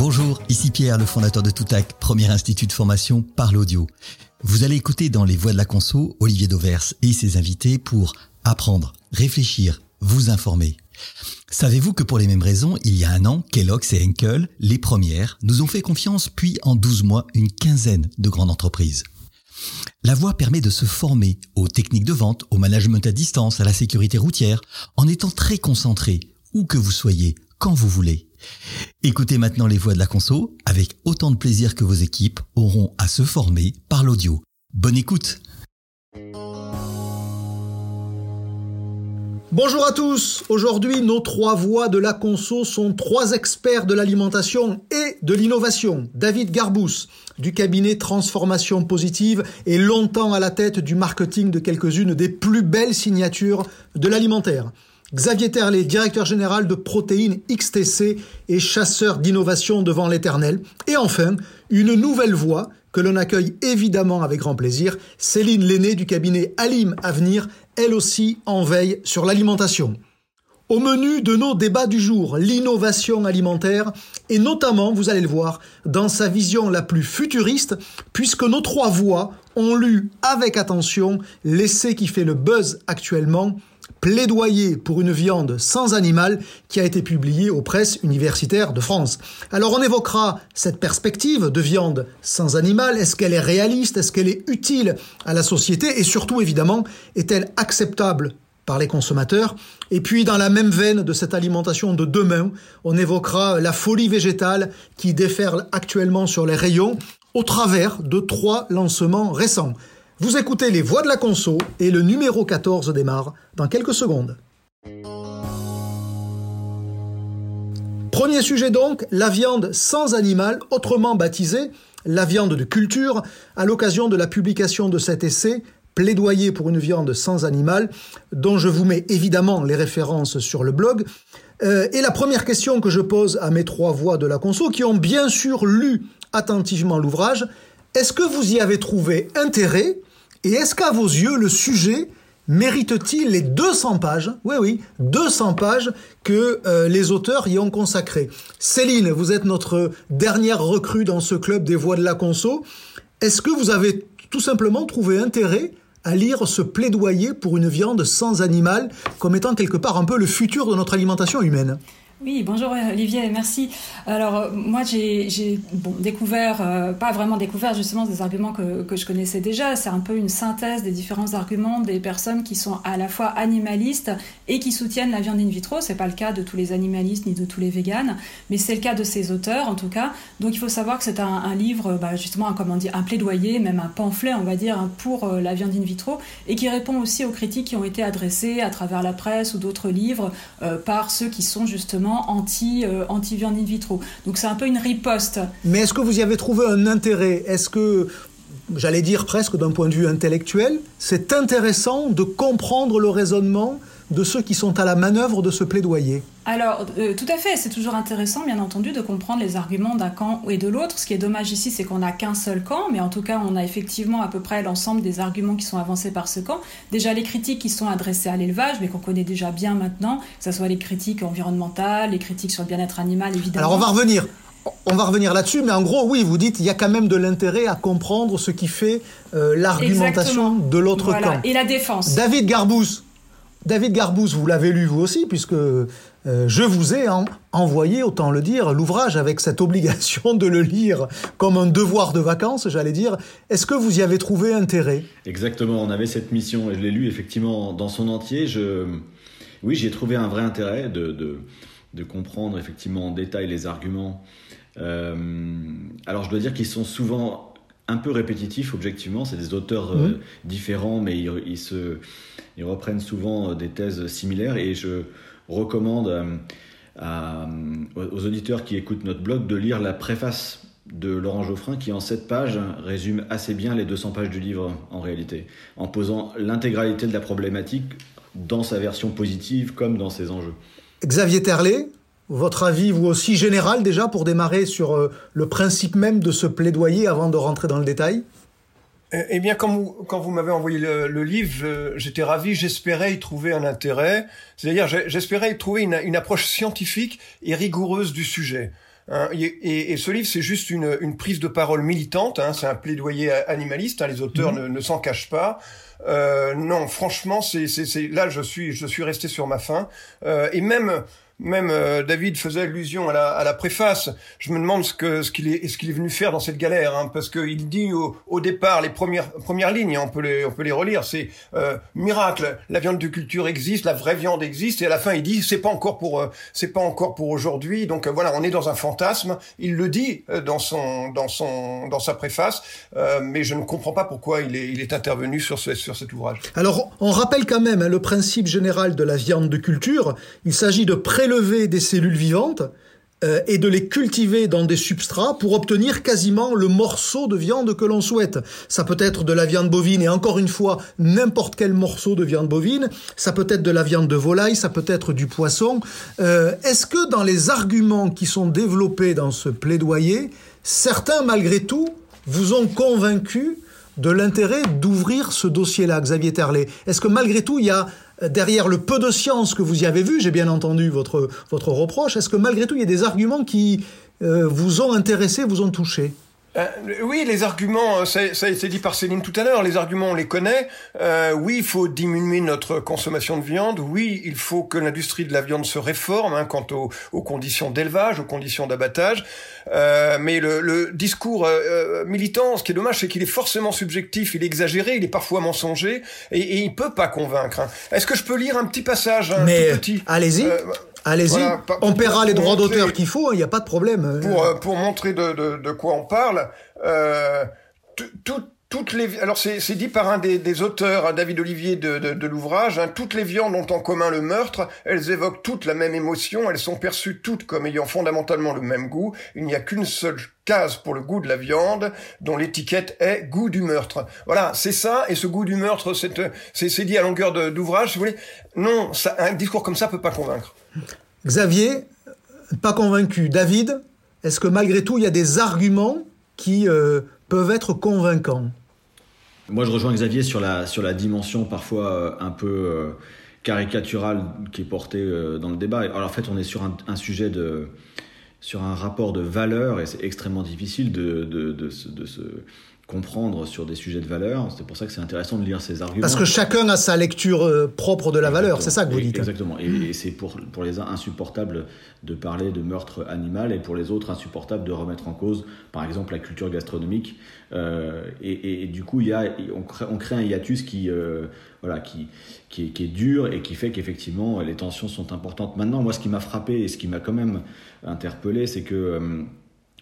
Bonjour, ici Pierre, le fondateur de Toutac, premier institut de formation par l'audio. Vous allez écouter dans Les Voix de la Conso Olivier Dauvers et ses invités pour apprendre, réfléchir, vous informer. Savez-vous que pour les mêmes raisons, il y a un an, Kellogg's et Henkel, les premières, nous ont fait confiance, puis en 12 mois, une quinzaine de grandes entreprises. La voix permet de se former aux techniques de vente, au management à distance, à la sécurité routière, en étant très concentré, où que vous soyez, quand vous voulez. Écoutez maintenant les voix de la conso avec autant de plaisir que vos équipes auront à se former par l'audio. Bonne écoute Bonjour à tous. Aujourd'hui, nos trois voix de la conso sont trois experts de l'alimentation et de l'innovation. David Garbous, du cabinet Transformation Positive, est longtemps à la tête du marketing de quelques-unes des plus belles signatures de l'alimentaire. Xavier Terlet, directeur général de Protéines XTC et chasseur d'innovation devant l'éternel. Et enfin, une nouvelle voix que l'on accueille évidemment avec grand plaisir, Céline Lenné du cabinet Alim Avenir, elle aussi en veille sur l'alimentation. Au menu de nos débats du jour, l'innovation alimentaire, et notamment, vous allez le voir, dans sa vision la plus futuriste, puisque nos trois voix ont lu avec attention l'essai qui fait le buzz actuellement, Plaidoyer pour une viande sans animal qui a été publié aux presses universitaires de France. Alors on évoquera cette perspective de viande sans animal. Est-ce qu'elle est réaliste? Est-ce qu'elle est utile à la société? Et surtout, évidemment, est-elle acceptable par les consommateurs? Et puis, dans la même veine de cette alimentation de demain, on évoquera la folie végétale qui déferle actuellement sur les rayons au travers de trois lancements récents. Vous écoutez les voix de la conso et le numéro 14 démarre dans quelques secondes. Premier sujet donc, la viande sans animal, autrement baptisée la viande de culture, à l'occasion de la publication de cet essai, Plaidoyer pour une viande sans animal, dont je vous mets évidemment les références sur le blog. Euh, et la première question que je pose à mes trois voix de la conso, qui ont bien sûr lu attentivement l'ouvrage, est-ce que vous y avez trouvé intérêt et est-ce qu'à vos yeux, le sujet mérite-t-il les 200 pages, oui oui, 200 pages que euh, les auteurs y ont consacrées. Céline, vous êtes notre dernière recrue dans ce club des voix de la conso. Est-ce que vous avez tout simplement trouvé intérêt à lire ce plaidoyer pour une viande sans animal comme étant quelque part un peu le futur de notre alimentation humaine? Oui, bonjour Olivier, merci. Alors euh, moi j'ai bon, découvert, euh, pas vraiment découvert justement des arguments que, que je connaissais déjà, c'est un peu une synthèse des différents arguments des personnes qui sont à la fois animalistes et qui soutiennent la viande in vitro. C'est pas le cas de tous les animalistes ni de tous les véganes, mais c'est le cas de ces auteurs en tout cas. Donc il faut savoir que c'est un, un, livre, bah, justement un, comment dire, un plaidoyer, même un pamphlet on va dire, hein, pour euh, la viande in vitro et qui répond aussi aux critiques qui ont été adressées à travers la presse ou d'autres livres par ceux qui sont justement anti, euh, in vitro. Donc c'est un peu une riposte. Mais est-ce que vous y avez trouvé un intérêt? Est-ce que j'allais dire presque d'un point de vue intellectuel, c'est intéressant de comprendre le raisonnement de ceux qui sont à la manœuvre de ce plaidoyer alors, euh, tout à fait, c'est toujours intéressant, bien entendu, de comprendre les arguments d'un camp et de l'autre. Ce qui est dommage ici, c'est qu'on n'a qu'un seul camp, mais en tout cas, on a effectivement à peu près l'ensemble des arguments qui sont avancés par ce camp. Déjà, les critiques qui sont adressées à l'élevage, mais qu'on connaît déjà bien maintenant, que ce soit les critiques environnementales, les critiques sur le bien-être animal, évidemment. Alors, on va revenir. On va revenir là-dessus, mais en gros, oui, vous dites, il y a quand même de l'intérêt à comprendre ce qui fait euh, l'argumentation de l'autre camp. Et la défense. David Garbous, David Garbous, vous l'avez lu vous aussi, puisque euh, je vous ai envoyé, autant le dire, l'ouvrage avec cette obligation de le lire comme un devoir de vacances, j'allais dire. Est-ce que vous y avez trouvé intérêt? Exactement, on avait cette mission et je l'ai lu effectivement dans son entier. Je... Oui, j'y ai trouvé un vrai intérêt de, de, comprendre effectivement en détail les arguments. Euh, alors je dois dire qu'ils sont souvent un peu répétitifs objectivement, c'est des auteurs euh, différents, mais ils, se, ils reprennent souvent euh, des thèses similaires. Et je recommande euh, aux auditeurs qui écoutent notre blog de lire la préface de Laurent Geoffrin qui en 7 pages résume assez bien les 200 pages du livre en réalité, en posant l'intégralité de la problématique dans sa version positive comme dans ses enjeux. Xavier Terlet, votre avis, vous aussi, général déjà, pour démarrer sur euh, le principe même de ce plaidoyer avant de rentrer dans le détail? Eh, eh bien, quand vous, quand vous m'avez envoyé le, livre, euh, j'étais ravi, j'espérais y trouver un intérêt, c'est-à-dire j'espérais y trouver une, une, approche scientifique et rigoureuse du sujet. Hein, et, ce livre, c'est juste une, prise de parole militante. Hein, c'est un plaidoyer animaliste. Hein, les auteurs mhm. ne, s'en cachent pas. Euh, non, franchement, c'est là, je suis, je suis resté sur ma faim. Euh, et même même euh, David faisait allusion à la, à la, préface. Je me demande ce que ce qu'il est ce est venu faire dans cette galère, hein, parce qu'il dit au, au, départ les premières premières lignes, on peut les on peut les relire. C'est euh, miracle, la viande de culture existe, la vraie viande existe, et à la fin il dit c'est pas encore pour euh, c'est pas encore pour aujourd'hui. Donc euh, voilà, on est dans un fantasme. Il le dit dans son dans son dans sa préface, mais je ne comprends pas pourquoi il est il est intervenu sur ce, sur cet ouvrage. Alors on rappelle quand même hein, le principe général de la viande de culture. Il s'agit de pré lever des cellules vivantes euh, et de les cultiver dans des substrats pour obtenir quasiment le morceau de viande que l'on souhaite. Ça peut être de la viande bovine et encore une fois n'importe quel morceau de viande bovine. Ça peut être de la viande de volaille, ça peut être du poisson. Euh, est-ce que dans les arguments qui sont développés dans ce plaidoyer, certains malgré tout vous ont convaincu de l'intérêt d'ouvrir ce dossier-là, Xavier Terlet Est-ce que malgré tout il y a derrière le peu de science que vous y avez vu, j'ai bien entendu votre, votre reproche, est-ce que malgré tout il y a des arguments qui euh, vous ont intéressé, vous ont touché? Euh, oui, les arguments, euh, ça, ça, a été dit par Céline tout à l'heure, les arguments on les connaît. Euh, oui, il faut diminuer notre consommation de viande. Oui, il faut que l'industrie de la viande se réforme hein, quant aux, aux, conditions d'élevage, aux conditions d'abattage. Euh, mais le, le discours euh, militant, ce qui est dommage, c'est qu'il est forcément subjectif, il est exagéré, il est parfois mensonger, et, et il peut pas convaincre. Hein. Est-ce que je peux lire un petit passage, mais petit Allez-y. Allez-y, on paiera les droits d'auteur qu'il faut, il n'y a pas de problème. Pour, euh, pour montrer de, de, de quoi on parle, euh, tout, toutes les, alors c'est dit par un des, des auteurs, hein, David Olivier de, de, de l'ouvrage, hein, toutes les viandes ont en commun le meurtre, elles évoquent toutes la même émotion, elles sont perçues toutes comme ayant fondamentalement le même goût, il n'y a qu'une seule case pour le goût de la viande, dont l'étiquette est goût du meurtre. Voilà, c'est ça, et ce goût du meurtre, c'est dit à longueur d'ouvrage, si vous voulez. Non, ça, un discours comme ça peut pas convaincre. Xavier, pas convaincu. David, est-ce que malgré tout, il y a des arguments qui euh, peuvent être convaincants? Moi, je rejoins Xavier sur la, sur la dimension parfois euh, un peu euh, caricaturale qui est portée dans le débat. Alors, en fait, on est sur un, un sujet de sur un rapport de valeur et c'est extrêmement difficile de, de, de, de, se comprendre sur des sujets de valeur. C'est pour ça que c'est intéressant de lire ces arguments. Parce que chacun a sa lecture euh, propre de la valeur, c'est ça que vous dites. Exactement. Et, c'est pour, pour les uns insupportable de parler de meurtre animal et pour les autres insupportable de remettre en cause, par exemple, la culture gastronomique. Euh, et, et, du coup, y a, on, crée, on crée un hiatus qui, euh, voilà, qui, qui, est, qui est dur et qui fait qu'effectivement, les tensions sont importantes. Maintenant, moi, ce qui m'a frappé et ce qui m'a quand même interpellé, c'est que... Euh,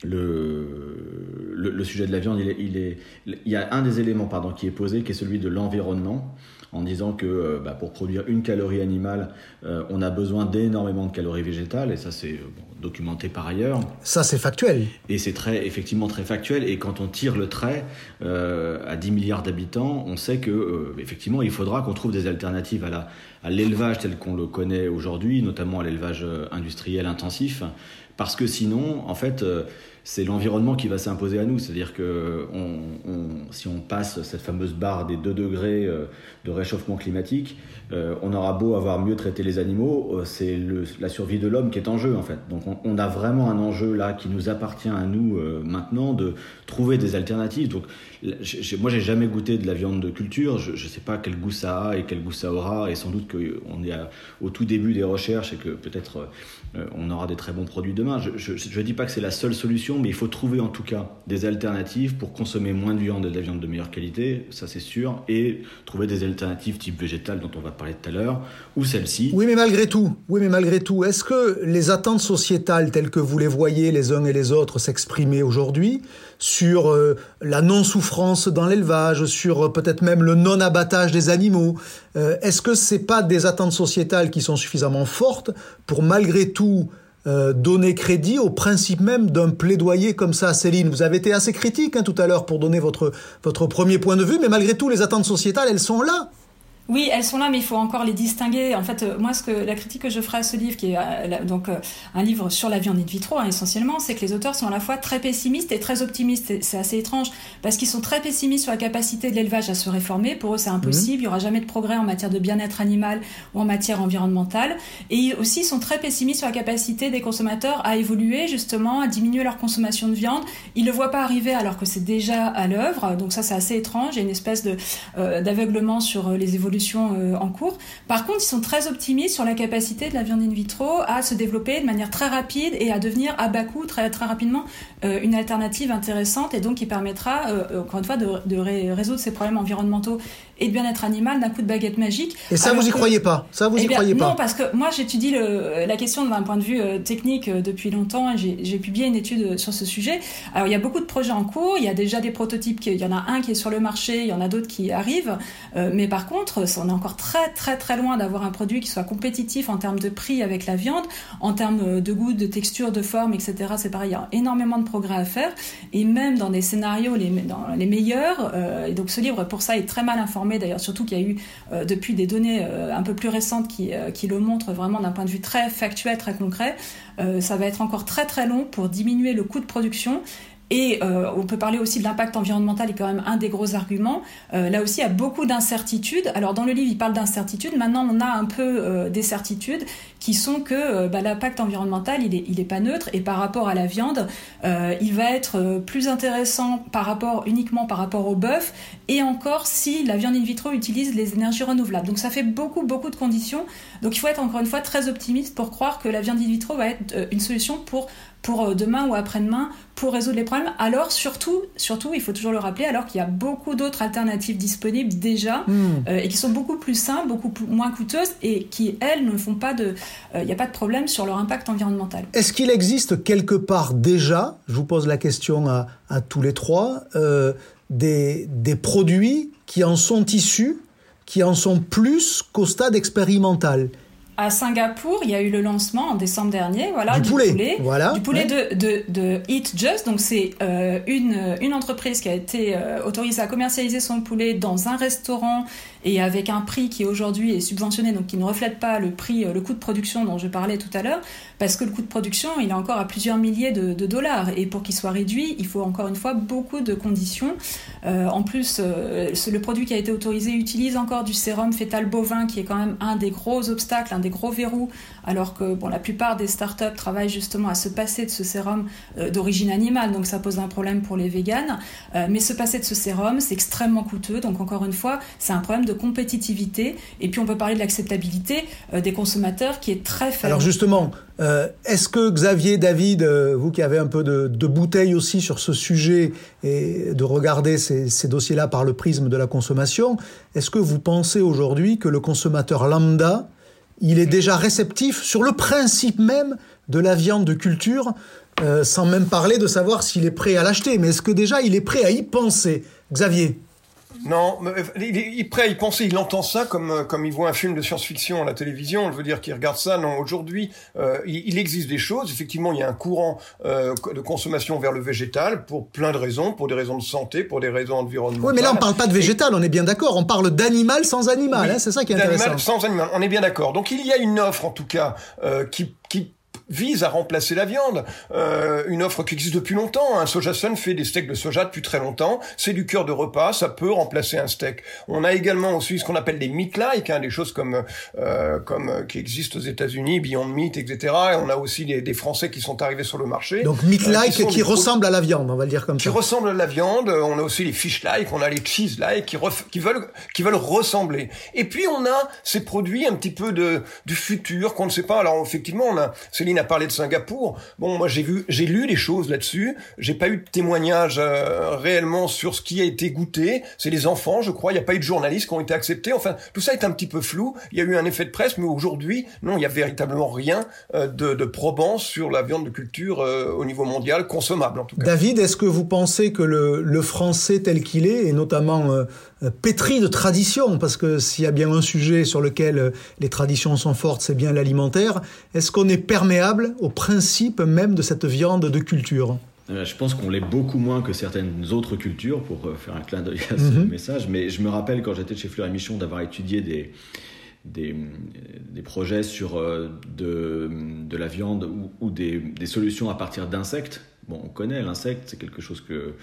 le, le, sujet de la viande, il, est, il, est, il y a un des éléments pardon, qui est posé, qui est celui de l'environnement, en disant que euh, bah, pour produire une calorie animale, euh, on a besoin d'énormément de calories végétales, et ça c'est euh, documenté par ailleurs. Ça c'est factuel. Et c'est très, effectivement très factuel, et quand on tire le trait à 10 milliards d'habitants, on sait que effectivement il faudra qu'on trouve des alternatives à la à l'élevage tel qu'on le connaît aujourd'hui, notamment à l'élevage industriel intensif, parce que sinon, en fait, c'est l'environnement qui va s'imposer à nous. C'est-à-dire que si on passe cette fameuse barre des 2 degrés euh, de réchauffement climatique, euh, on aura beau avoir mieux traité les animaux, euh, c'est la survie de l'homme qui est en jeu en fait. Donc on, a vraiment un enjeu là qui nous appartient à nous maintenant de trouver des alternatives. Donc moi j'ai jamais goûté de la viande de culture, je ne sais pas quel goût ça a et quel goût ça aura, et sans doute qu'on est au tout début des recherches et que peut-être on aura des très bons produits demain. Je ne dis pas que c'est la seule solution mais il faut trouver en tout cas des alternatives pour consommer moins de viande et de la viande de meilleure qualité, ça c'est sûr, et trouver des alternatives type végétale dont on va parler tout à l'heure, ou celle-ci. Oui, mais malgré tout, oui, mais malgré tout, est-ce que les attentes sociétales telles que vous les voyez les uns et les autres s'exprimer aujourd'hui sur euh, la non-souffrance dans l'élevage, sur euh, peut-être même le non-abattage des animaux, euh, est-ce que c'est pas des attentes sociétales qui sont suffisamment fortes pour malgré tout euh, donner crédit au principe même d'un plaidoyer comme ça. Céline, vous avez été assez critique hein, tout à l'heure pour donner votre, votre premier point de vue, mais malgré tout, les attentes sociétales, elles sont là. Oui, elles sont là, mais il faut encore les distinguer. En fait, euh, moi, ce que la critique que je ferai à ce livre, qui est euh, donc euh, un livre sur la viande in vitro, hein, essentiellement, c'est que les auteurs sont à la fois très pessimistes et très optimistes. C'est assez étrange parce qu'ils sont très pessimistes sur la capacité de l'élevage à se réformer. Pour eux, c'est impossible. Mhm. Il y aura jamais de progrès en matière de bien-être animal ou en matière environnementale. Et aussi, ils sont très pessimistes sur la capacité des consommateurs à évoluer, justement, à diminuer leur consommation de viande. Ils le voient pas arriver alors que c'est déjà à l'œuvre. Donc ça, c'est assez étrange. Il y a une espèce de d'aveuglement sur les évolutions euh, en cours. Par contre, ils sont très optimistes sur la capacité de la viande in vitro à se développer de manière très rapide et à devenir à bas coût très, rapidement euh, une alternative intéressante et donc qui permettra, euh, encore une fois, de, résoudre ces problèmes environnementaux et de bien-être animal d'un coup de baguette magique. Et ça, vous y croyez pas Ça, vous y eh croyez pas Non, parce que moi, j'étudie la question d'un point de vue technique depuis longtemps. J'ai publié une étude sur ce sujet. Alors, il y a beaucoup de projets en cours. Il y a déjà des prototypes. il y en a un qui est sur le marché. Il y en a d'autres qui arrivent. mais par contre, on est encore très très très loin d'avoir un produit qui soit compétitif en termes de prix avec la viande, en termes de goût, de texture, de forme, etc. C'est pareil, il y a énormément de progrès à faire. Et même dans des scénarios les, dans les meilleurs, euh, et donc ce livre pour ça est très mal informé d'ailleurs, surtout qu'il y a eu euh, depuis des données euh, un peu plus récentes qui, qui le montrent vraiment d'un point de vue très factuel, très concret. ça va être encore très très long pour diminuer le coût de production et euh, on peut parler aussi de l'impact environnemental, est quand même un des gros arguments. Euh, là aussi, il y a beaucoup d'incertitudes. Alors dans le livre, il parle d'incertitudes. Maintenant, on a un peu euh, des certitudes qui sont que bah, l'impact environnemental, il est, il est pas neutre. Et par rapport à la viande, il va être plus intéressant par rapport uniquement par rapport au bœuf. Et encore si la viande in vitro utilise les énergies renouvelables. Donc ça fait beaucoup, beaucoup de conditions. Donc il faut être encore une fois très optimiste pour croire que la viande in vitro va être une solution pour pour euh, demain ou après-demain pour résoudre les problèmes. Alors surtout, surtout, il faut toujours le rappeler, alors qu'il y a beaucoup d'autres alternatives disponibles déjà hmm. euh, et qui sont beaucoup plus simples, beaucoup moins coûteuses et qui elles ne font pas de, il euh, n'y a pas de problème sur leur impact environnemental. Est-ce qu'il existe quelque part déjà, je vous pose la question à, à tous les trois, des, des produits qui en sont issus, qui en sont plus qu'au stade expérimental? À Singapour, il y a eu le lancement en décembre dernier, voilà, du, poulet, voilà, du poulet de, de, de, Eat Just. Donc c'est euh, une, une entreprise qui a été euh, autorisée à commercialiser son poulet dans un restaurant et avec un prix qui aujourd'hui est subventionné, donc qui ne reflète pas le prix, euh, le coût de production dont je parlais tout à l'heure, parce que le coût de production, il est encore à plusieurs milliers de, dollars, et pour qu'il soit réduit, il faut encore une fois beaucoup de conditions. Euh, en plus, euh, le produit qui a été autorisé utilise encore du sérum fœtal bovin, qui est quand même un des gros obstacles, un des gros verrous, alors que bon, la plupart des startups travaillent justement à se passer de ce sérum d'origine animale, donc ça pose un problème pour les véganes. mais se passer de ce sérum, c'est extrêmement coûteux, donc encore une fois, c'est un problème de compétitivité. Et puis on peut parler de l'acceptabilité euh, des consommateurs qui est très faible. Alors justement, euh, est-ce que Xavier, David, euh, vous qui avez un peu de, bouteille aussi sur ce sujet et de regarder ces, ces dossiers-là par le prisme de la consommation, est-ce que vous pensez aujourd'hui que le consommateur lambda, il est déjà réceptif sur le principe même de la viande de culture, sans même parler de savoir s'il est prêt à l'acheter, mais est-ce que déjà il est prêt à y penser? Xavier non, euh, il est prêt à y penser, il entend ça comme euh, comme il voit un film de science-fiction à la télévision, je veux dire qu'il regarde ça. Non, aujourd'hui, euh, il, existe des choses. Effectivement, il y a un courant de consommation vers le végétal pour plein de raisons, pour des raisons de santé, pour des raisons environnementales. Oui, mais là, on parle pas de végétal, on est bien d'accord. On parle d'animal sans animal, hein, c'est ça qui est intéressant. D'animal sans animal, on est bien d'accord. Donc il y a une offre, en tout cas, qui qui vise à remplacer la viande. Euh, une offre qui existe depuis longtemps. Un Soja Sun fait des steaks de soja depuis très longtemps. C'est du cœur de repas, ça peut remplacer un steak. On a également aussi ce qu'on appelle des meat-like, hein, des choses comme euh, comme euh, qui existent aux États-Unis, Beyond Meat, etc. Et on a aussi des, des, Français qui sont arrivés sur le marché. Donc meat-like qui, ressemble à la viande, on va le dire comme ça. Qui ressemble à la viande. On a aussi les fish-like, on a les cheese-like qui, qui veulent qui veulent ressembler. Et puis on a ces produits un petit peu de du futur qu'on ne sait pas. Alors effectivement, on a Céline a parlé de Singapour. Bon, moi j'ai vu, j'ai lu des choses là-dessus. J'ai pas eu de témoignages euh, réellement sur ce qui a été goûté. C'est les enfants, je crois. Il n'y a pas eu de journalistes qui ont été acceptés. Enfin, tout ça est un petit peu flou. Il y a eu un effet de presse, mais aujourd'hui, non, il y a véritablement rien euh, de, probant sur la viande de culture euh, au niveau mondial consommable en tout cas. David, est-ce que vous pensez que le français tel qu'il est, et notamment pétri de tradition, parce que s'il y a bien un sujet sur lequel les traditions sont fortes, c'est bien l'alimentaire. Est-ce qu'on est perméable au principe même de cette viande de culture? Je pense qu'on l'est beaucoup moins que certaines autres cultures, pour faire un clin d'œil à ce mhm. message. Mais je me rappelle quand j'étais chez Fleur et Michon d'avoir étudié des, des, des, projets sur de, de la viande ou, des, des, solutions à partir d'insectes. Bon, on connaît l'insecte, c'est quelque chose que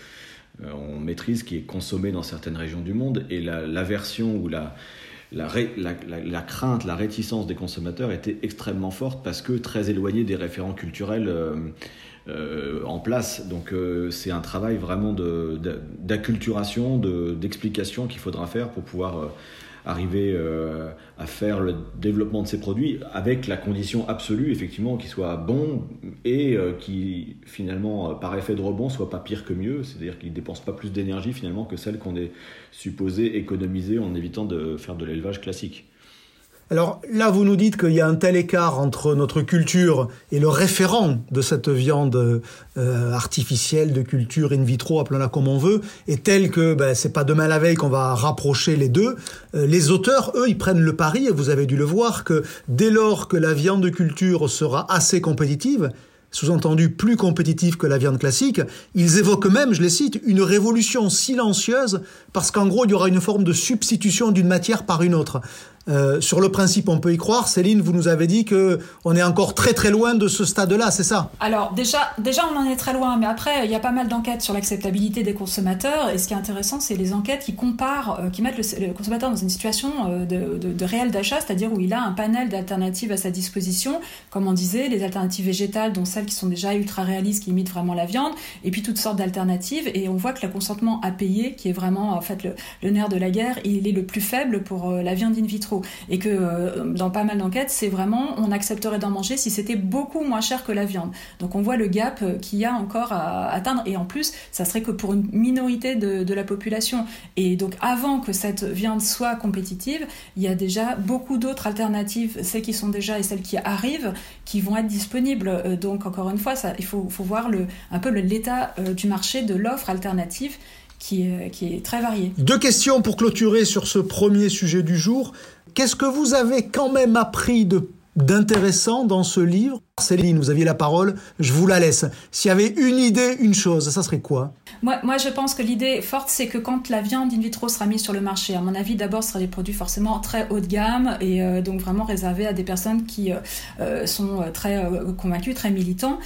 on maîtrise, qui est consommé dans certaines régions du monde, et l'aversion ou la, la, la, crainte, la réticence des consommateurs était extrêmement forte parce que très éloignée des référents culturels euh, euh, en place. Donc euh, c'est un travail vraiment d'acculturation, d'explication qu'il faudra faire pour pouvoir arriver euh, à faire le développement de ces produits avec la condition absolue, effectivement, qu'ils soient bons et euh, qui, finalement, euh, par effet de rebond, soient pas pire que mieux, c'est-à-dire qu'ils ne dépensent pas plus d'énergie, finalement, que celle qu'on est supposé économiser en évitant de faire de l'élevage classique. Alors là, vous nous dites qu'il y a un tel écart entre notre culture et le référent de cette viande euh, artificielle de culture in vitro, appelons-la comme on veut, est tel que ben, c'est pas demain la veille qu'on va rapprocher les deux. Euh, les auteurs, eux, ils prennent le pari, et vous avez dû le voir, que dès lors que la viande de culture sera assez compétitive, sous-entendu plus compétitive que la viande classique, ils évoquent même, je les cite, une révolution silencieuse parce qu'en gros, il y aura une forme de substitution d'une matière par une autre. Euh, sur le principe, on peut y croire. Céline, vous nous avez dit que on est encore très très loin de ce stade-là, c'est ça? Alors déjà, déjà on en est très loin, mais après il y a pas mal d'enquêtes sur l'acceptabilité des consommateurs. Et ce qui est intéressant, c'est les enquêtes qui comparent, euh, qui mettent le, consommateur dans une situation euh, de, réel d'achat, c'est-à-dire où il a un panel d'alternatives à sa disposition, comme on disait, les alternatives végétales, dont celles qui sont déjà ultra réalistes, qui imitent vraiment la viande, et puis toutes sortes d'alternatives. Et on voit que le consentement à payer, qui est vraiment en fait le nerf de la guerre, il est le plus faible pour la viande in vitro et que euh, dans pas mal d'enquêtes, c'est vraiment on accepterait d'en manger si c'était beaucoup moins cher que la viande. Donc on voit le gap euh, qu'il y a encore à atteindre et en plus, ça serait que pour une minorité de, la population. Et donc avant que cette viande soit compétitive, il y a déjà beaucoup d'autres alternatives, celles qui sont déjà et celles qui arrivent, qui vont être disponibles. Euh, donc encore une fois, il faut, voir un peu l'état du marché de l'offre alternative qui est très variée. Deux questions pour clôturer sur ce premier sujet du jour. Qu'est-ce que vous avez quand même appris d'intéressant dans ce livre? Céline, vous aviez la parole, je vous la laisse. S'il y avait une idée, une chose, ça serait quoi? Moi, moi, je pense que l'idée forte, c'est que quand la viande in vitro sera mise sur le marché, à mon avis, d'abord, ce sera des produits forcément très haut de gamme et euh, donc vraiment réservés à des personnes qui euh, euh, sont très convaincues, très militants.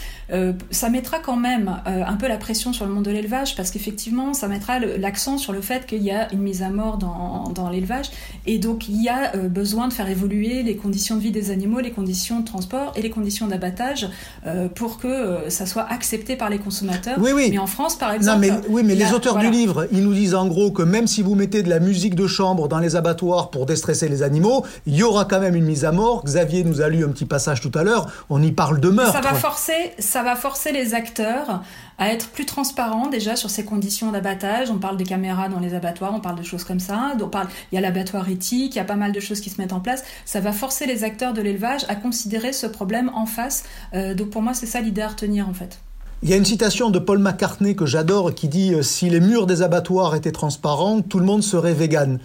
ça mettra quand même un peu la pression sur le monde de l'élevage parce qu'effectivement, ça mettra l'accent sur le fait qu'il y a une mise à mort dans, dans l'élevage et donc il y a besoin de faire évoluer les conditions de vie des animaux, les conditions de transport et les conditions d'abattage euh, pour que euh, ça soit accepté par les consommateurs. Oui, oui. Mais en France, par exemple. Non, mais, oui, mais les auteurs du livre, ils nous disent en gros que même si vous mettez de la musique de chambre dans les abattoirs pour déstresser les animaux, il y aura quand même une mise à mort. Xavier nous a lu un petit passage tout à l'heure. On y parle de meurtre. Ça va forcer, ça va forcer les acteurs à être plus transparents déjà sur ces conditions d'abattage. On parle des caméras dans les abattoirs, on parle de choses comme ça. On parle, il y a l'abattoir éthique, il y a pas mal de choses qui se mettent en place. Ça va forcer les acteurs de l'élevage à considérer ce problème en face. Euh, donc pour moi, c'est ça l'idée à retenir en fait. Il y a une citation de Paul McCartney que j'adore qui dit euh, Si les murs des abattoirs étaient transparents, tout le monde serait vegan.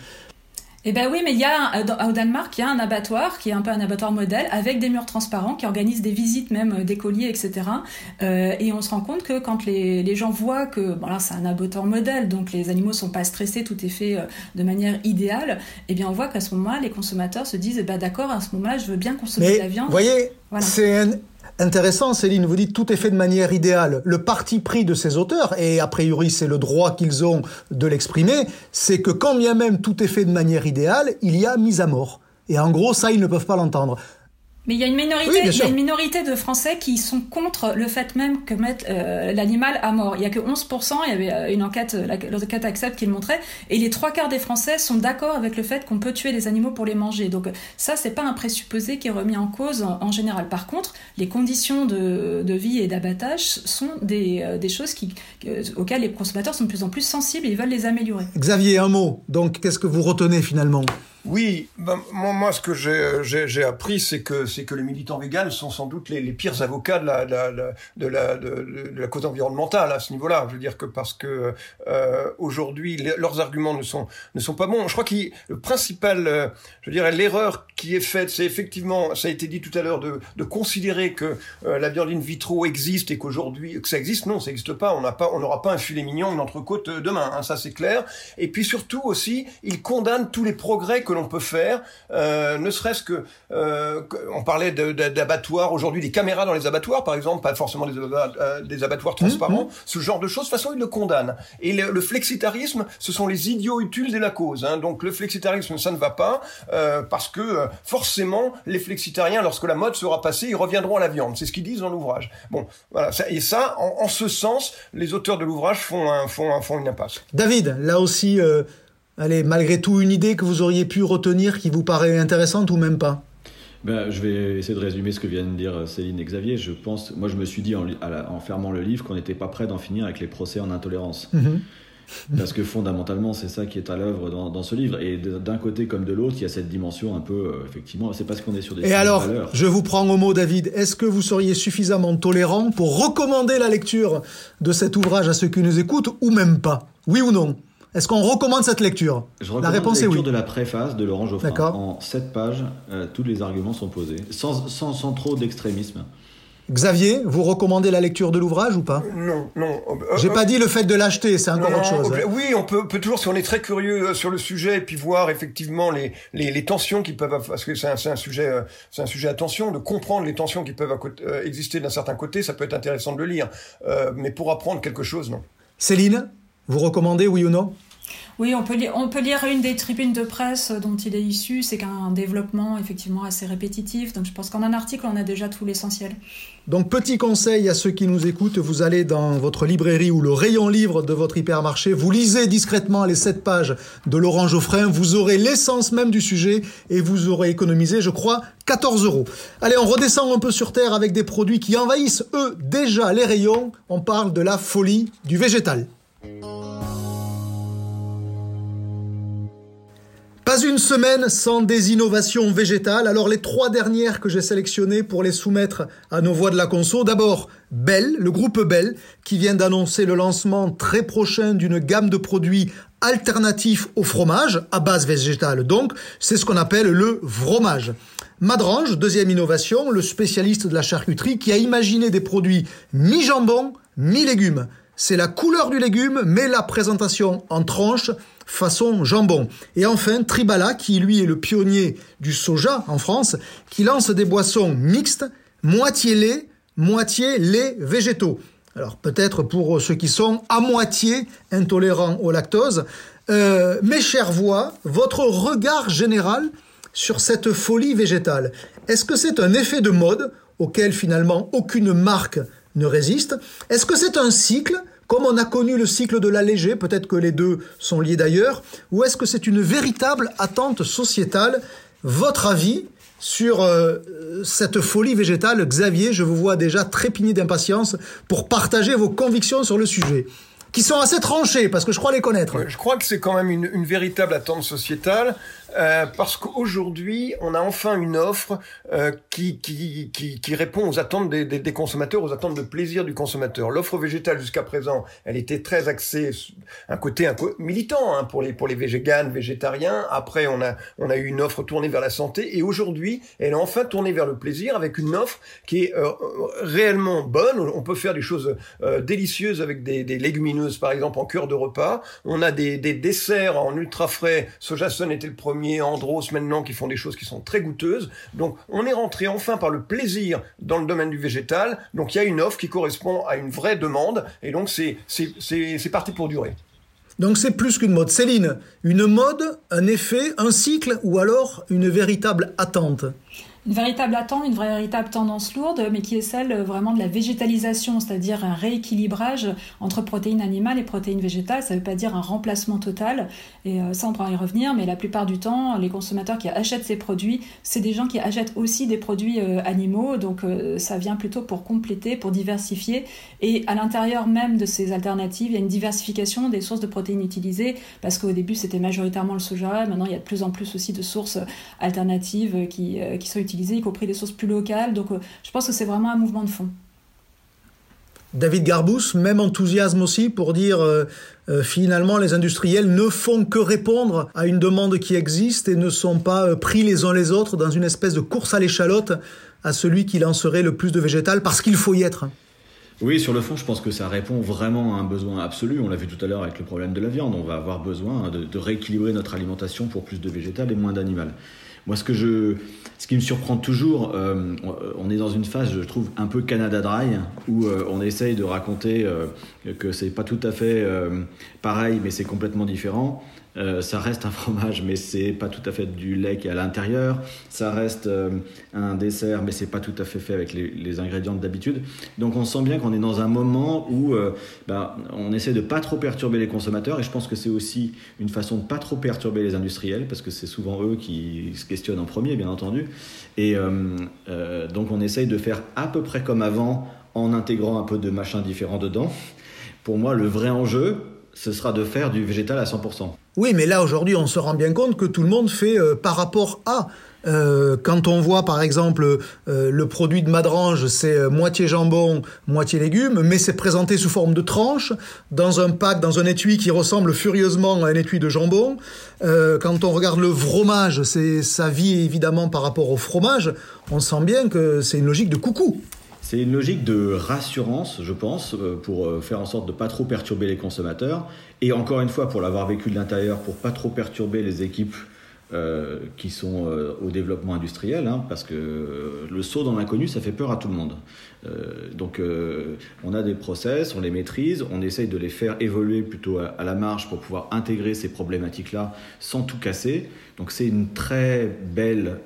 Eh ben oui, mais il y a au Danemark, il y a un abattoir qui est un peu un abattoir modèle avec des murs transparents qui organise des visites même euh, d'écoliers, etc. Euh, et on se rend compte que quand les, les gens voient que bon là c'est un abattoir modèle, donc les animaux sont pas stressés, tout est fait euh, de manière idéale. Eh bien on voit qu'à ce moment-là, les consommateurs se disent, eh ben d'accord, à ce moment-là, je veux bien consommer de la viande. Voyez, c'est un intéressant, Céline. Vous dites tout est fait de manière idéale. Le parti pris de ces auteurs, et a priori c'est le droit qu'ils ont de l'exprimer, c'est que quand bien même tout est fait de manière idéale, il y a mise à mort. Et en gros, ça, ils ne peuvent pas l'entendre. Mais il y a une minorité, il y a une minorité de Français qui sont contre le fait même que mettre euh, l'animal à mort. Il y a que 11%, il y avait euh, une enquête, l'enquête Accept qui le montrait, et les trois quarts des Français sont d'accord avec le fait qu'on peut tuer des animaux pour les manger. Donc ça, c'est pas un présupposé qui est remis en cause en, général. Par contre, les conditions de, de vie et d'abattage sont des, euh, des choses qui, auxquelles les consommateurs sont de plus en plus sensibles et ils veulent les améliorer. Xavier, un mot. Donc, qu'est-ce que vous retenez finalement? Oui, ben, moi, ce que j'ai appris, c'est que c'est que les militants véganes sont sans doute les, pires avocats de la, de la, de la, de, la cause environnementale à ce niveau-là. Je veux dire que parce que euh, aujourd'hui leurs arguments ne sont ne sont pas bons. Je crois que le principal, euh, je dirais, l'erreur qui est faite, c'est effectivement, ça a été dit tout à l'heure, de, de considérer que euh, la viande in vitro existe et qu'aujourd'hui que ça existe. Non, ça n'existe pas. On n'a pas, on n'aura pas un filet mignon, une entrecôte demain. Hein, ça c'est clair. Et puis surtout aussi, ils condamnent tous les progrès que l'on peut faire, euh, ne serait-ce que, euh, on parlait d'abattoirs aujourd'hui, des caméras dans les abattoirs, par exemple, pas forcément des, euh, des abattoirs transparents, mmh, mmh. ce genre de choses. De toute façon, ils le condamnent. Et le, flexitarisme, ce sont les idiots utiles de la cause. Hein. Donc le flexitarisme, ça ne va pas euh, parce que forcément, les flexitariens, lorsque la mode sera passée, ils reviendront à la viande. C'est ce qu'ils disent dans l'ouvrage. Bon, voilà. et ça, en, en, ce sens, les auteurs de l'ouvrage font, un, font, font une impasse. David, là aussi. Euh Allez, malgré tout, une idée que vous auriez pu retenir qui vous paraît intéressante ou même pas ben, je vais essayer de résumer ce que viennent de dire Céline et Xavier. Je pense, moi, je me suis dit en, en fermant le livre qu'on n'était pas prêt d'en finir avec les procès en intolérance. Mhm. Parce que fondamentalement, c'est ça qui est à l'œuvre dans, ce livre. Et d'un côté comme de l'autre, il y a cette dimension un peu, euh, effectivement, c'est parce qu'on est sur des. Et alors, je vous prends au mot, David. Est-ce que vous seriez suffisamment tolérant pour recommander la lecture de cet ouvrage à ceux qui nous écoutent, ou même pas? Oui ou non? Est-ce qu'on recommande cette lecture La réponse est oui. de la préface de Laurent Geoffrin. En sept pages, euh, tous les arguments sont posés, sans, sans, sans trop d'extrémisme. Xavier, vous recommandez la lecture de l'ouvrage ou pas Non, non. Euh, J'ai pas dit le fait de l'acheter, c'est encore autre chose. Hein. Oui, on peut, peut, toujours, si on est très curieux euh, sur le sujet, et puis voir effectivement les, les, les tensions qui peuvent, parce que c'est un, un, sujet, c'est un sujet à tension, de comprendre les tensions qui peuvent exister d'un certain côté, ça peut être intéressant de le lire. Euh, mais pour apprendre quelque chose, non. Céline? Vous recommandez, oui ou non? Oui, on peut, lire, on peut lire une des tribunes de presse dont il est issu. C'est qu'un développement effectivement assez répétitif. Donc je pense qu'en un article, on a déjà tout l'essentiel. Donc petit conseil à ceux qui nous écoutent, vous allez dans votre librairie ou le rayon livre de votre hypermarché, vous lisez discrètement les sept pages de Laurent Geoffrin, vous aurez l'essence même du sujet et vous aurez économisé, je crois, 14 euros. Allez, on redescend un peu sur Terre avec des produits qui envahissent, eux, déjà les rayons. On parle de la folie du végétal. Pas une semaine sans des innovations végétales. Alors les trois dernières que j'ai sélectionnées pour les soumettre à nos voix de la conso. D'abord, Bell, le groupe Bell, qui vient d'annoncer le lancement très prochain d'une gamme de produits alternatifs au fromage, à base végétale donc. C'est ce qu'on appelle le fromage. Madrange, deuxième innovation, le spécialiste de la charcuterie qui a imaginé des produits mi-jambon, mi-légumes. C'est la couleur du légume, mais la présentation en tranches façon jambon. Et enfin, Tribala, qui lui est le pionnier du soja en France, qui lance des boissons mixtes, moitié lait, moitié lait végétaux. Alors peut-être pour ceux qui sont à moitié intolérants au lactose. Euh, mes chères voix, votre regard général sur cette folie végétale, est-ce que c'est un effet de mode auquel finalement aucune marque ne résiste Est-ce que c'est un cycle comme on a connu le cycle de l'allégé, peut-être que les deux sont liés d'ailleurs, ou est-ce que c'est une véritable attente sociétale? Votre avis sur euh, cette folie végétale, Xavier, je vous vois déjà trépigner d'impatience pour partager vos convictions sur le sujet qui sont assez tranchées, parce que je crois les connaître. Je crois que c'est quand même une, une véritable attente sociétale. Euh, parce qu'aujourd'hui, on a enfin une offre euh, qui, qui, qui, qui, répond aux attentes des, des, des, consommateurs, aux attentes de plaisir du consommateur. L'offre végétale jusqu'à présent, elle était très axée un côté un peu militant hein, pour les pour les véganes, végétariens. Après, on a on a eu une offre tournée vers la santé et aujourd'hui, elle est enfin tournée vers le plaisir avec une offre qui est euh, réellement bonne. On peut faire des choses euh, délicieuses avec des, des, légumineuses, par exemple en cœur de repas. On a des, des desserts en ultra frais. Sojason était le premier Andros maintenant qui font des choses qui sont très goûteuses. Donc on est rentré enfin par le plaisir dans le domaine du végétal. Donc il y a une offre qui correspond à une vraie demande et donc c'est c'est parti pour durer. Donc c'est plus qu'une mode. Céline, une mode, un effet, un cycle ou alors une véritable attente? Une véritable attente, une véritable tendance lourde, mais qui est celle euh, vraiment de la végétalisation, c'est-à-dire un rééquilibrage entre protéines animales et protéines végétales. Ça ne veut pas dire un remplacement total, et euh, ça on pourra y revenir, mais la plupart du temps, les consommateurs qui achètent ces produits, c'est des gens qui achètent aussi des produits euh, animaux, donc ça vient plutôt pour compléter, pour diversifier, et à l'intérieur même de ces alternatives, il y a une diversification des sources de protéines utilisées, parce qu'au début c'était majoritairement le soja, maintenant il y a de plus en plus aussi de sources alternatives qui, qui sont utilisées y compris des sources plus locales. Donc euh, je pense que c'est vraiment un mouvement de fond. David Garbous, même enthousiasme aussi pour dire euh, euh, finalement les industriels ne font que répondre à une demande qui existe et ne sont pas pris les uns les autres dans une espèce de course à l'échalote à celui qui lancerait le plus de végétal parce qu'il faut y être. Oui, sur le fond, je pense que ça répond vraiment à un besoin absolu. On l'a vu tout à l'heure avec le problème de la viande. On va avoir besoin de, de rééquilibrer notre alimentation pour plus de végétal et moins d'animal. Moi, ce, que je, ce qui me surprend toujours, euh, on est dans une phase, je trouve, un peu Canada Dry, où euh, on essaye de raconter euh, que c'est pas tout à fait pareil, mais c'est complètement différent. Euh, ça reste un fromage, mais c'est pas tout à fait du lait qui est à l'intérieur. Ça reste euh, un dessert, mais c'est pas tout à fait fait avec les, ingrédients d'habitude. Donc on sent bien qu'on est dans un moment où euh, ben, on essaie de pas trop perturber les consommateurs, et je pense que c'est aussi une façon de pas trop perturber les industriels, parce que c'est souvent eux qui se questionnent en premier, bien entendu. Et donc on essaye de faire à peu près comme avant, en intégrant un peu de machin différent dedans. Pour moi, le vrai enjeu, ce sera de faire du végétal à 100%. Oui, mais là aujourd'hui, on se rend bien compte que tout le monde fait euh, par rapport à. Euh, quand on voit par exemple euh, le produit de Madrange, c'est moitié jambon, moitié légumes, mais c'est présenté sous forme de tranches, dans un pack, dans un étui qui ressemble furieusement à un étui de jambon. quand on regarde le fromage, c'est sa vie évidemment par rapport au fromage, on sent bien que c'est une logique de coucou. C'est une logique de rassurance, je pense, euh, pour euh, faire en sorte de pas trop perturber les consommateurs. Et encore une fois, pour l'avoir vécu de l'intérieur, pour pas trop perturber les équipes euh, qui sont au développement industriel, hein, parce que le saut dans l'inconnu, ça fait peur à tout le monde. donc on a des process, on les maîtrise, on essaye de les faire évoluer plutôt à, à la marge pour pouvoir intégrer ces problématiques-là sans tout casser. Donc c'est une très belle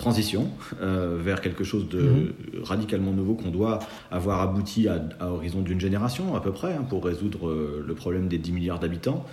transition euh, vers quelque chose de mhm. radicalement nouveau qu'on doit avoir abouti à, horizon d'une génération à peu près hein, pour résoudre euh, le problème des 10 milliards d'habitants.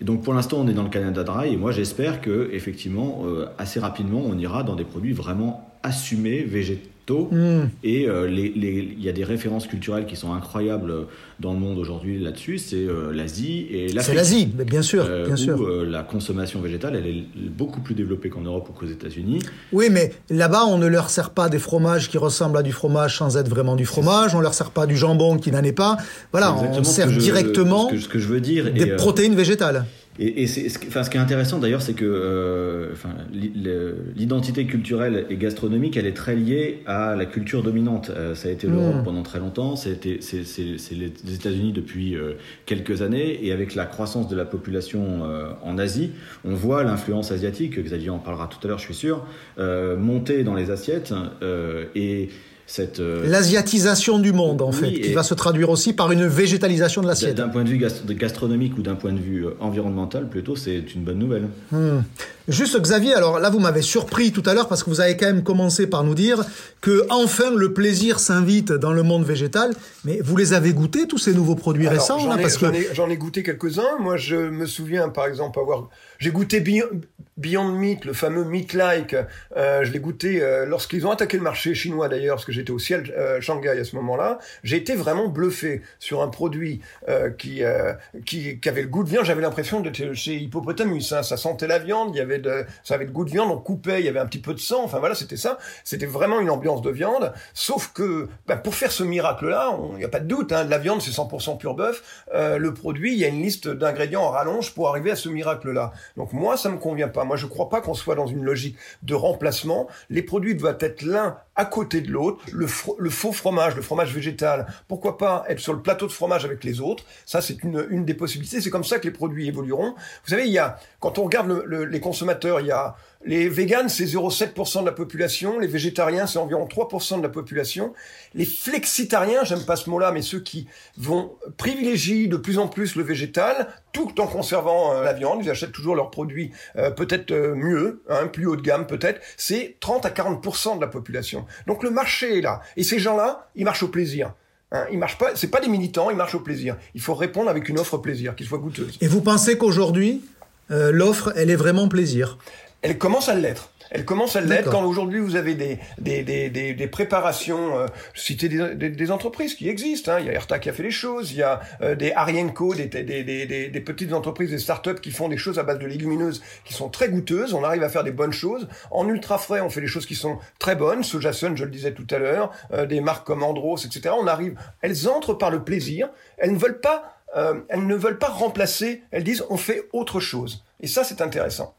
Et donc pour l'instant on est dans le Canada Dry et moi j'espère que effectivement euh, assez rapidement on ira dans des produits vraiment assumés, végétaux Hmm. Et euh, il y a des références culturelles qui sont incroyables dans le monde aujourd'hui là-dessus. C'est euh, l'Asie et l'Afrique. C'est l'Asie, bien sûr, euh. Où, la consommation végétale, elle est beaucoup plus développée qu'en Europe ou qu'aux États-Unis. Oui, mais là-bas, on ne leur sert pas des fromages qui ressemblent à du fromage sans être vraiment du fromage. On leur sert pas du jambon qui n'en est pas. Voilà, on sert directement ce que, je veux dire. des protéines végétales. Et, ce, enfin, ce qui est intéressant d'ailleurs, c'est que euh, enfin, l'identité culturelle et gastronomique, elle est très liée à la culture dominante. Euh, ça a été l'Europe mmh. pendant très longtemps, c'est les États-Unis depuis euh, quelques années, et avec la croissance de la population en Asie, on voit l'influence asiatique, Xavier en parlera tout à l'heure, je suis sûr, monter dans les assiettes. et euh, L'asiatisation du monde, en fait, qui va se traduire aussi par une végétalisation de l'assiette. D'un point de vue gastronomique ou d'un point de vue euh, environnemental, plutôt, c'est une bonne nouvelle. Hmm. Juste, Xavier, alors là, vous m'avez surpris tout à l'heure parce que vous avez quand même commencé par nous dire que enfin le plaisir s'invite dans le monde végétal. Mais vous les avez goûtés, tous ces nouveaux produits récents J'en ai, ai, goûté quelques-uns. Moi, je me souviens, par exemple, avoir... J'ai goûté Beyond Meat, le fameux Meat Like, euh, je l'ai goûté euh, lorsqu'ils ont attaqué le marché chinois d'ailleurs, parce que j'étais au ciel euh, Shanghai à ce moment-là. J'ai été vraiment bluffé sur un produit euh, qui, qui, qui avait le goût de viande. J'avais l'impression d'être chez Hippopotamus. Hein. Ça sentait la viande, il y avait de, ça avait le goût de viande. On coupait, il y avait un petit peu de sang. Enfin voilà, c'était ça. C'était vraiment une ambiance de viande. Sauf que bah, pour faire ce miracle-là, il n'y a pas de doute. Hein, de la viande, c'est 100% pur bœuf. le produit, il y a une liste d'ingrédients en rallonge pour arriver à ce miracle-là. Donc moi, ça me convient pas. Moi, je crois pas qu'on soit dans une logique de remplacement. Les produits doivent être l'un à côté de l'autre. Le, faux fromage, le fromage végétal, pourquoi pas être sur le plateau de fromage avec les autres? Ça, c'est une, une des possibilités. C'est comme ça que les produits évolueront. Vous savez, il y a, quand on regarde les consommateurs, il y a Les véganes, c'est 0,7% de la population. Les végétariens, c'est environ 3% de la population. Les flexitariens, j'aime pas ce mot-là, mais ceux qui vont privilégier de plus en plus le végétal, tout en conservant euh, la viande, ils achètent toujours leurs produits euh, peut-être euh, mieux, hein, plus haut de gamme peut-être, c'est 30 à 40% de la population. Donc le marché est là. Et ces gens-là, ils marchent au plaisir. Hein, ils marchent pas, c'est pas des militants, ils marchent au plaisir. Il faut répondre avec une offre plaisir, qui soit goûteuse. Et vous pensez qu'aujourd'hui, l'offre, elle est vraiment plaisir? Elle commence à l'être. Elle commence à l'être quand aujourd'hui vous avez des, des, des, des, des préparations, euh, citer des, des, entreprises qui existent. Hein. Il y a Erta qui a fait les choses, il y a euh, des Arienco, des, des, des, des, petites entreprises, des startups qui font des choses à base de légumineuses qui sont très goûteuses. On arrive à faire des bonnes choses. En ultra frais, on fait des choses qui sont très bonnes. Sojason, je le disais tout à l'heure, euh, des marques comme Andros, etc. On arrive, elles entrent par le plaisir. Elles ne veulent pas, euh, elles ne veulent pas remplacer. Elles disent on fait autre chose. Et ça, c'est intéressant.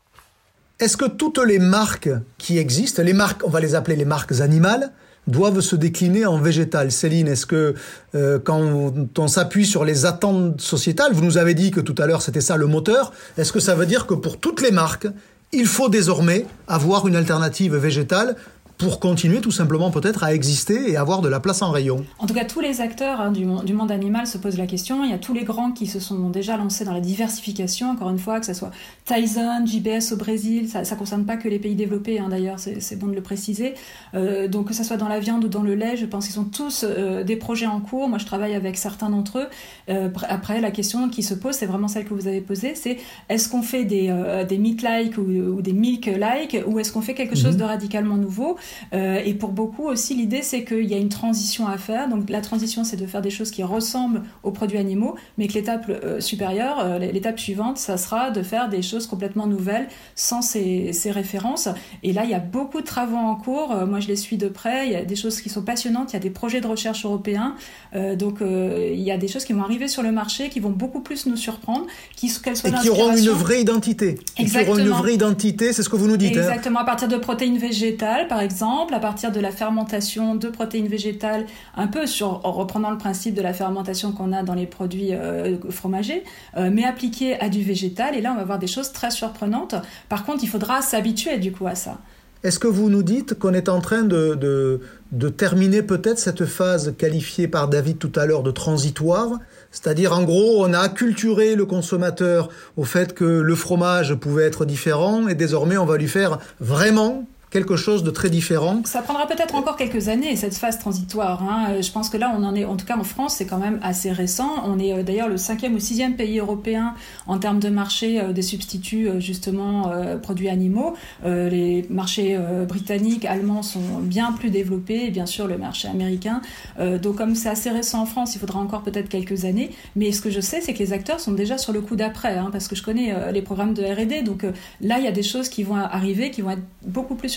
Est-ce que toutes les marques qui existent, les marques, on va les appeler les marques animales, doivent se décliner en végétal? Céline, est-ce que euh, quand on s'appuie sur les attentes sociétales, vous nous avez dit que tout à l'heure c'était ça le moteur, est-ce que ça veut dire que pour toutes les marques, il faut désormais avoir une alternative végétale pour continuer tout simplement peut-être à exister et avoir de la place en rayon. En tout cas, tous les acteurs hein, du, du, monde animal se posent la question. Il y a tous les grands qui se sont déjà lancés dans la diversification, encore une fois, que ce soit Tyson, JBS au Brésil, ça ne concerne pas que les pays développés, hein, d'ailleurs, c'est bon de le préciser. Euh, donc que ce soit dans la viande ou dans le lait, je pense qu'ils sont tous euh, des projets en cours. Moi, je travaille avec certains d'entre eux. Euh, après, la question qui se pose, c'est vraiment celle que vous avez posée, c'est est-ce qu'on fait des, des meat-like ou, ou, des milk-like, ou est-ce qu'on fait quelque chose mhm. de radicalement nouveau? Euh, et pour beaucoup aussi, l'idée c'est qu'il y a une transition à faire. Donc la transition, c'est de faire des choses qui ressemblent aux produits animaux, mais que l'étape euh, supérieure, euh, l'étape suivante, ça sera de faire des choses complètement nouvelles sans ces, ces, références. Et là, il y a beaucoup de travaux en cours. moi, je les suis de près. Il y a des choses qui sont passionnantes. Il y a des projets de recherche européens. donc, il y a des choses qui vont arriver sur le marché, qui vont beaucoup plus nous surprendre, qui, qu'elles soient et qui auront une vraie identité. Exactement. Qui auront une vraie identité, c'est ce que vous nous dites. Hein. Exactement. À partir de protéines végétales, par exemple à partir de la fermentation de protéines végétales, un peu sur, en reprenant le principe de la fermentation qu'on a dans les produits euh, fromagers, euh, mais appliqué à du végétal. Et là, on va voir des choses très surprenantes. Par contre, il faudra s'habituer du coup à ça. Est-ce que vous nous dites qu'on est en train de, de, de terminer peut-être cette phase qualifiée par David tout à l'heure de transitoire? C'est-à-dire, en gros, on a acculturé le consommateur au fait que le fromage pouvait être différent et désormais on va lui faire vraiment quelque chose de très différent. Ça prendra peut-être encore quelques années, cette phase transitoire. Hein. Euh, je pense que là, on en est, en tout cas en France, c'est quand même assez récent. On est euh, d'ailleurs le cinquième ou sixième pays européen en termes de marché euh, des substituts, justement, produits animaux. les marchés britanniques, allemands sont bien plus développés, et bien sûr le marché américain. donc comme c'est assez récent en France, il faudra encore peut-être quelques années. Mais ce que je sais, c'est que les acteurs sont déjà sur le coup d'après, hein, parce que je connais les programmes de R&D. Donc là, il y a des choses qui vont arriver, qui vont être beaucoup plus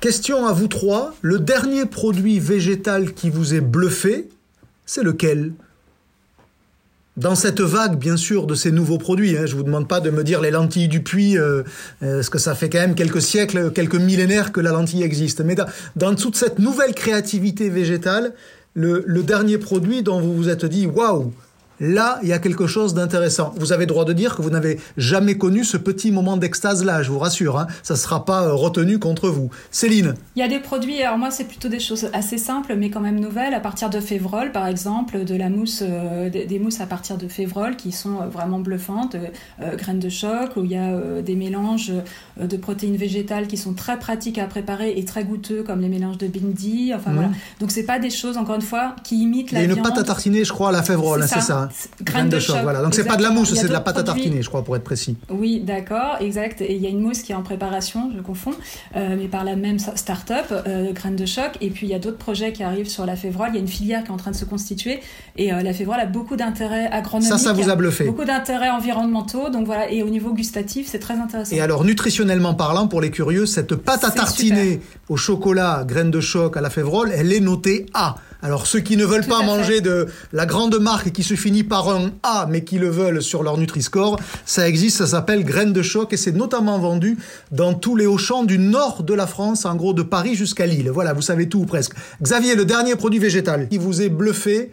Question à vous trois. Le dernier produit végétal qui vous est bluffé, c'est lequel? Dans cette vague, bien sûr, de ces nouveaux produits, hein, je vous demande pas de me dire les lentilles du puits, euh, euh, parce que ça fait quand même quelques siècles, quelques millénaires que la lentille existe. Mais dans, toute cette nouvelle créativité végétale, le, le dernier produit dont vous vous êtes dit, waouh, là, il y a quelque chose d'intéressant. Vous avez droit de dire que vous n'avez jamais connu ce petit moment d'extase-là, je vous rassure. Hein. Ça ne sera pas euh, retenu contre vous. Céline Il y a des produits, alors moi, c'est plutôt des choses assez simples, mais quand même nouvelles, à partir de févrole, par exemple, de la mousse, euh, des, mousses à partir de févrole qui sont euh, vraiment bluffantes, graines de choc, où il y a des mélanges de protéines végétales qui sont très pratiques à préparer et très goûteux, comme les mélanges de bindi. Enfin, voilà. Donc, c'est pas des choses, encore une fois, qui imitent la Il y a une pâte à tartiner, je crois, à la févrole, c'est ça. Graines de, choc. Voilà. Donc c'est pas de la mousse, c'est de la pâte à tartiner, je crois, pour être précis. Oui, d'accord, exact. Et il y a une mousse qui est en préparation, je confonds, euh, mais par la même start-up, euh, graines de choc. Et puis il y a d'autres projets qui arrivent sur la févrole. Il y a une filière qui est en train de se constituer. Et euh, la févrole a beaucoup d'intérêts agronomiques. Ça, ça vous a bluffé. Beaucoup d'intérêts environnementaux. Donc voilà. Et au niveau gustatif, c'est très intéressant. Et alors, nutritionnellement parlant, pour les curieux, cette pâte à tartiner au chocolat, graines de choc à la févrole, elle est notée A. Alors ceux qui ne veulent pas manger de la grande marque qui se finit par un A, mais qui le veulent sur leur Nutri-Score, ça existe, ça s'appelle graines de choc et c'est notamment vendu dans tous les Auchan du nord de la France, en gros de Paris jusqu'à Lille. Voilà, vous savez tout presque. Xavier, le dernier produit végétal qui vous est bluffé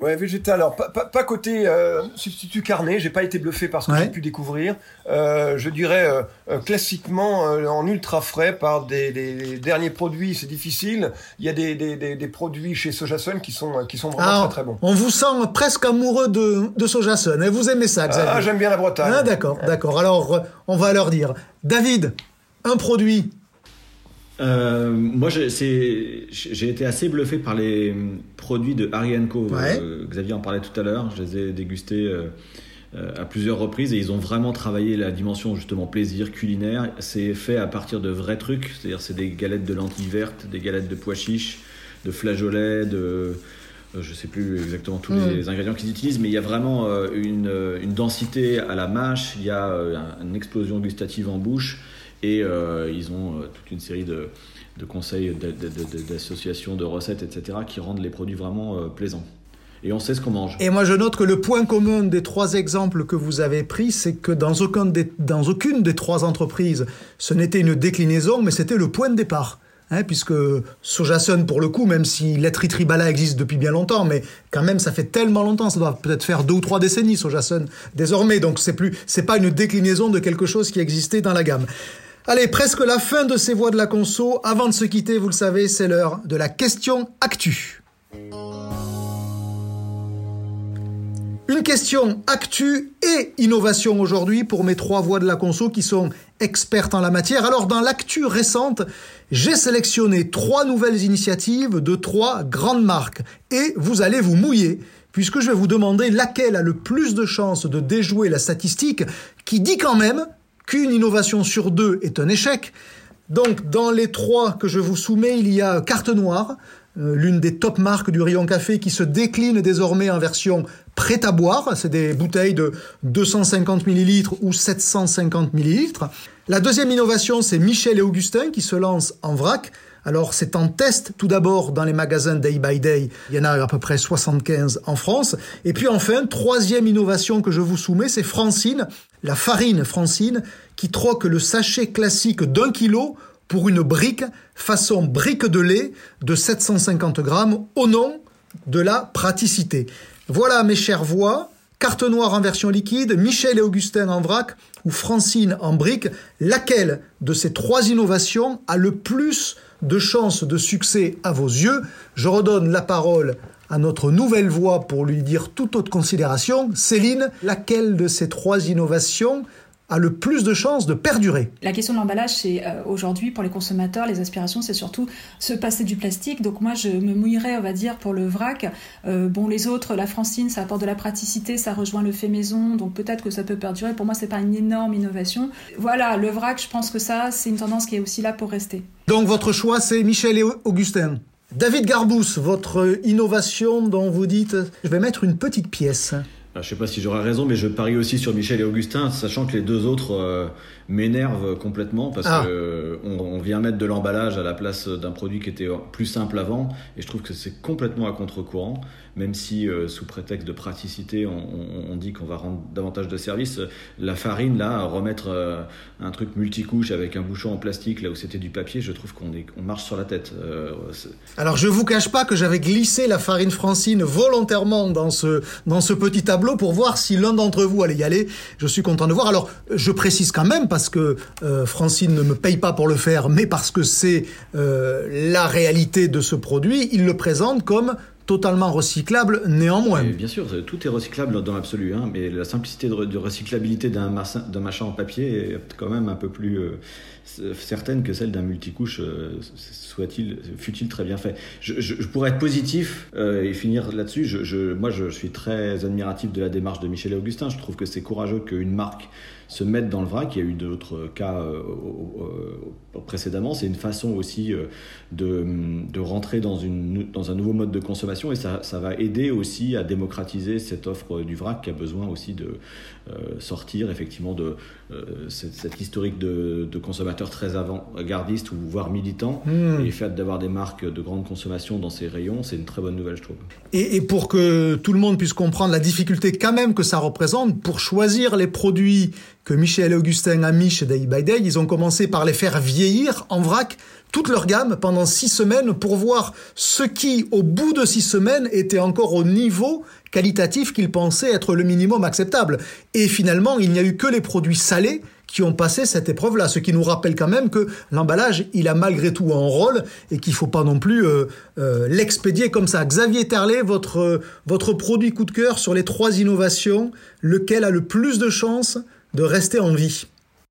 Ouais, végétal. Alors, pas, pas, pas côté euh, substitut carné, j'ai pas été bluffé par ce que Ouais. j'ai pu découvrir. Euh, je dirais euh, classiquement en ultra frais par des, des- des derniers produits, c'est difficile. Il y a des, des, produits chez Sojason qui sont, qui sont vraiment Alors, très très bons. on vous sent presque amoureux de, de Sojason. Et vous aimez ça, Xavier Ah, j'aime bien la Bretagne. Ah, d'accord, d'accord. Alors, on va leur dire. David, un produit. Euh, moi, j'ai été assez bluffé par les produits de Harry Co. Ouais. Euh, Xavier en parlait tout à l'heure. Je les ai dégustés euh, euh, à plusieurs reprises et ils ont vraiment travaillé la dimension justement plaisir culinaire. C'est fait à partir de vrais trucs, c'est-à-dire c'est des galettes de lentilles vertes, des galettes de pois chiches, de flageolets, de euh, je sais plus exactement tous Mm. les ingrédients qu'ils utilisent, mais il y a vraiment euh, une, euh, une densité à la mâche, il y a euh, un- une explosion gustative en bouche, et euh, ils ont euh, toute une série de, conseils, d'associations, de recettes, etc., qui rendent les produits vraiment euh, plaisants. Et on sait ce qu'on mange. Et moi, je note que le point commun des trois exemples que vous avez pris, c'est que dans, aucune des trois entreprises, ce n'était une déclinaison, mais c'était le point de départ. Hein, puisque Sojason, pour le coup, même si l'être tribala existe depuis bien longtemps, mais quand même, ça fait tellement longtemps, ça doit peut-être faire deux ou trois décennies, Sojason, désormais. Donc, c'est plus, c'est pas une déclinaison de quelque chose qui existait dans la gamme. Allez, presque la fin de ces voix de la conso. Avant de se quitter, vous le savez, c'est l'heure de la question actu. Une question actu et innovation aujourd'hui pour mes trois voix de la conso qui sont expertes en la matière. Alors dans l'actu récente, j'ai sélectionné trois nouvelles initiatives de trois grandes marques et vous allez vous mouiller puisque je vais vous demander laquelle a le plus de chances de déjouer la statistique qui dit quand même qu'une innovation sur deux est un échec. Donc, dans les trois que je vous soumets, il y a Carte Noire, euh, l'une des top marques du rayon café qui se décline désormais en version prête à boire. C'est des bouteilles de 250 millilitres ou 750 millilitres. La deuxième innovation, c'est Michel et Augustin qui se lancent en vrac. Alors, c'est en test tout d'abord dans les magasins Day by Day. Il y en a à peu près 75 en France. Et puis enfin, troisième innovation que je vous soumets, c'est Francine, la farine Francine, qui troque le sachet classique d'un kilo pour une brique façon brique de lait de 750 grammes au nom de la praticité. Voilà mes chères voix. Carte noire en version liquide, Michel et Augustin en vrac ou Francine en brique. Laquelle de ces trois innovations a le plus de chances de succès à vos yeux Je redonne la parole à notre nouvelle voix pour lui dire toute autre considération. Céline, laquelle de ces trois innovations a le plus de chances de perdurer La question de l'emballage, c'est euh, aujourd'hui pour les consommateurs, les aspirations, c'est surtout se passer du plastique. Donc moi, je me mouillerais, on va dire, pour le vrac. Euh, bon, les autres, la Francine, ça apporte de la praticité, ça rejoint le fait maison, donc peut-être que ça peut perdurer. Pour moi, c'est pas une énorme innovation. Voilà, le vrac, je pense que ça, c'est une tendance qui est aussi là pour rester. Donc votre choix, c'est Michel et Augustin. David Garbous, votre innovation dont vous dites, je vais mettre une petite pièce. Alors, je sais pas si j'aurai raison, mais je parie aussi sur Michel et Augustin, sachant que les deux autres m'énervent complètement parce Ah. que on, on vient mettre de l'emballage à la place d'un produit qui était plus simple avant, et je trouve que c'est complètement à contre-courant. Même si euh, sous prétexte de praticité, on, on- on dit qu'on va rendre davantage de services, la farine là, remettre euh, un truc multicouche avec un bouchon en plastique là où c'était du papier, je trouve qu'on on marche sur la tête. Euh, Alors je vous cache pas que j'avais glissé la farine Francine volontairement dans ce, dans ce petit tableau pour voir si l'un d'entre vous allait y aller. Je suis content de voir. Alors je précise quand même parce que euh, Francine ne me paye pas pour le faire, mais parce que c'est euh, la réalité de ce produit, il le présente comme totalement recyclable néanmoins. Bien sûr, tout est recyclable dans l'absolu, hein, mais la simplicité de, recyclabilité d'un machin en papier est quand même un peu plus euh, certaine que celle d'un multicouche, fut-il très bien fait. Je, pourrais être positif et finir là-dessus. Moi, je suis très admiratif de la démarche de Michel et Augustin. Je trouve que c'est courageux qu'une marque se mette dans le vrac. Il y a eu d'autres cas euh, précédemment. C'est une façon aussi euh, de, rentrer dans, une, dans un nouveau mode de consommation et ça, ça va aider aussi à démocratiser cette offre du vrac qui a besoin aussi de euh, sortir effectivement de euh, cette, cette historique de, de consommateurs très avant-gardistes ou voire militants Hmm. et le fait d'avoir des marques de grande consommation dans ces rayons, c'est une très bonne nouvelle, je trouve. Et, et pour que tout le monde puisse comprendre la difficulté quand même que ça représente, pour choisir les produits que Michel et Augustin a mis chez Day by Day, ils ont commencé par les faire vieillir en vrac toute leur gamme pendant six semaines pour voir ce qui, au bout de six semaines, était encore au niveau qualitatif qu'ils pensaient être le minimum acceptable. Et finalement, il n'y a eu que les produits salés qui ont passé cette épreuve-là, ce qui nous rappelle quand même que l'emballage, il a malgré tout un rôle et qu'il faut pas non plus euh, euh, l'expédier comme ça. Xavier Terlet, votre, votre produit coup de cœur sur les trois innovations, lequel a le plus de chances de rester en vie?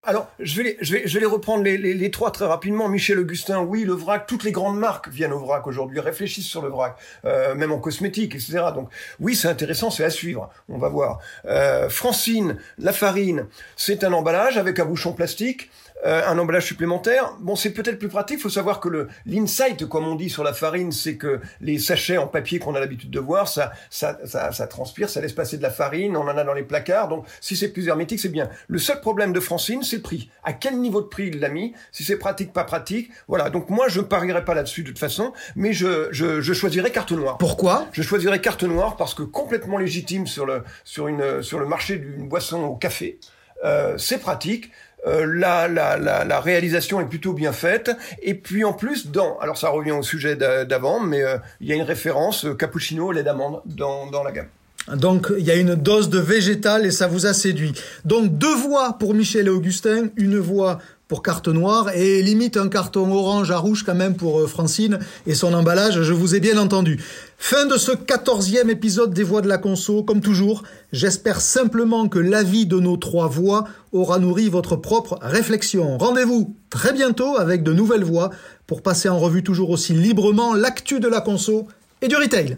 Alors, je vais, je vais, je vais reprendre les, les, les, trois très rapidement. Michel Augustin, oui, le vrac. Toutes les grandes marques viennent au vrac aujourd'hui, réfléchissent sur le vrac, euh, même en cosmétique, etc. Donc, oui, c'est intéressant, c'est à suivre. On va voir. Euh, Francine, la farine, c'est un emballage avec un bouchon plastique. Euh, un emballage supplémentaire. Bon, c'est peut-être plus pratique. Il faut savoir que le l'insight, comme on dit sur la farine, c'est que les sachets en papier qu'on a l'habitude de voir, ça, ça, ça, ça, transpire, ça laisse passer de la farine. On en a dans les placards. Donc, si c'est plus hermétique, c'est bien. Le seul problème de Francine, c'est le prix. À quel niveau de prix il l'a mis? Si c'est pratique, pas pratique? Voilà. Donc moi, je parierai pas là-dessus de toute façon, mais je, je, je choisirai carte noire. Pourquoi? Je choisirai carte noire parce que complètement légitime sur le sur une sur le marché d'une boisson au café. Euh, c'est pratique. Euh, la, la, la, la, réalisation est plutôt bien faite. Et puis en plus, dans, alors ça revient au sujet d'avant, mais euh, il y a une référence euh, cappuccino lait d'amande dans, dans la gamme. Donc il y a une dose de végétal et ça vous a séduit. Donc deux voix pour Michel et Augustin, une voix pour carte noire et limite un carton orange à rouge quand même pour Francine et son emballage, je vous ai bien entendu. Fin de ce quatorzième épisode des Voix de la Conso. Comme toujours, j'espère simplement que l'avis de nos trois voix aura nourri votre propre réflexion. Rendez-vous très bientôt avec de nouvelles voix pour passer en revue toujours aussi librement l'actu de la Conso et du retail.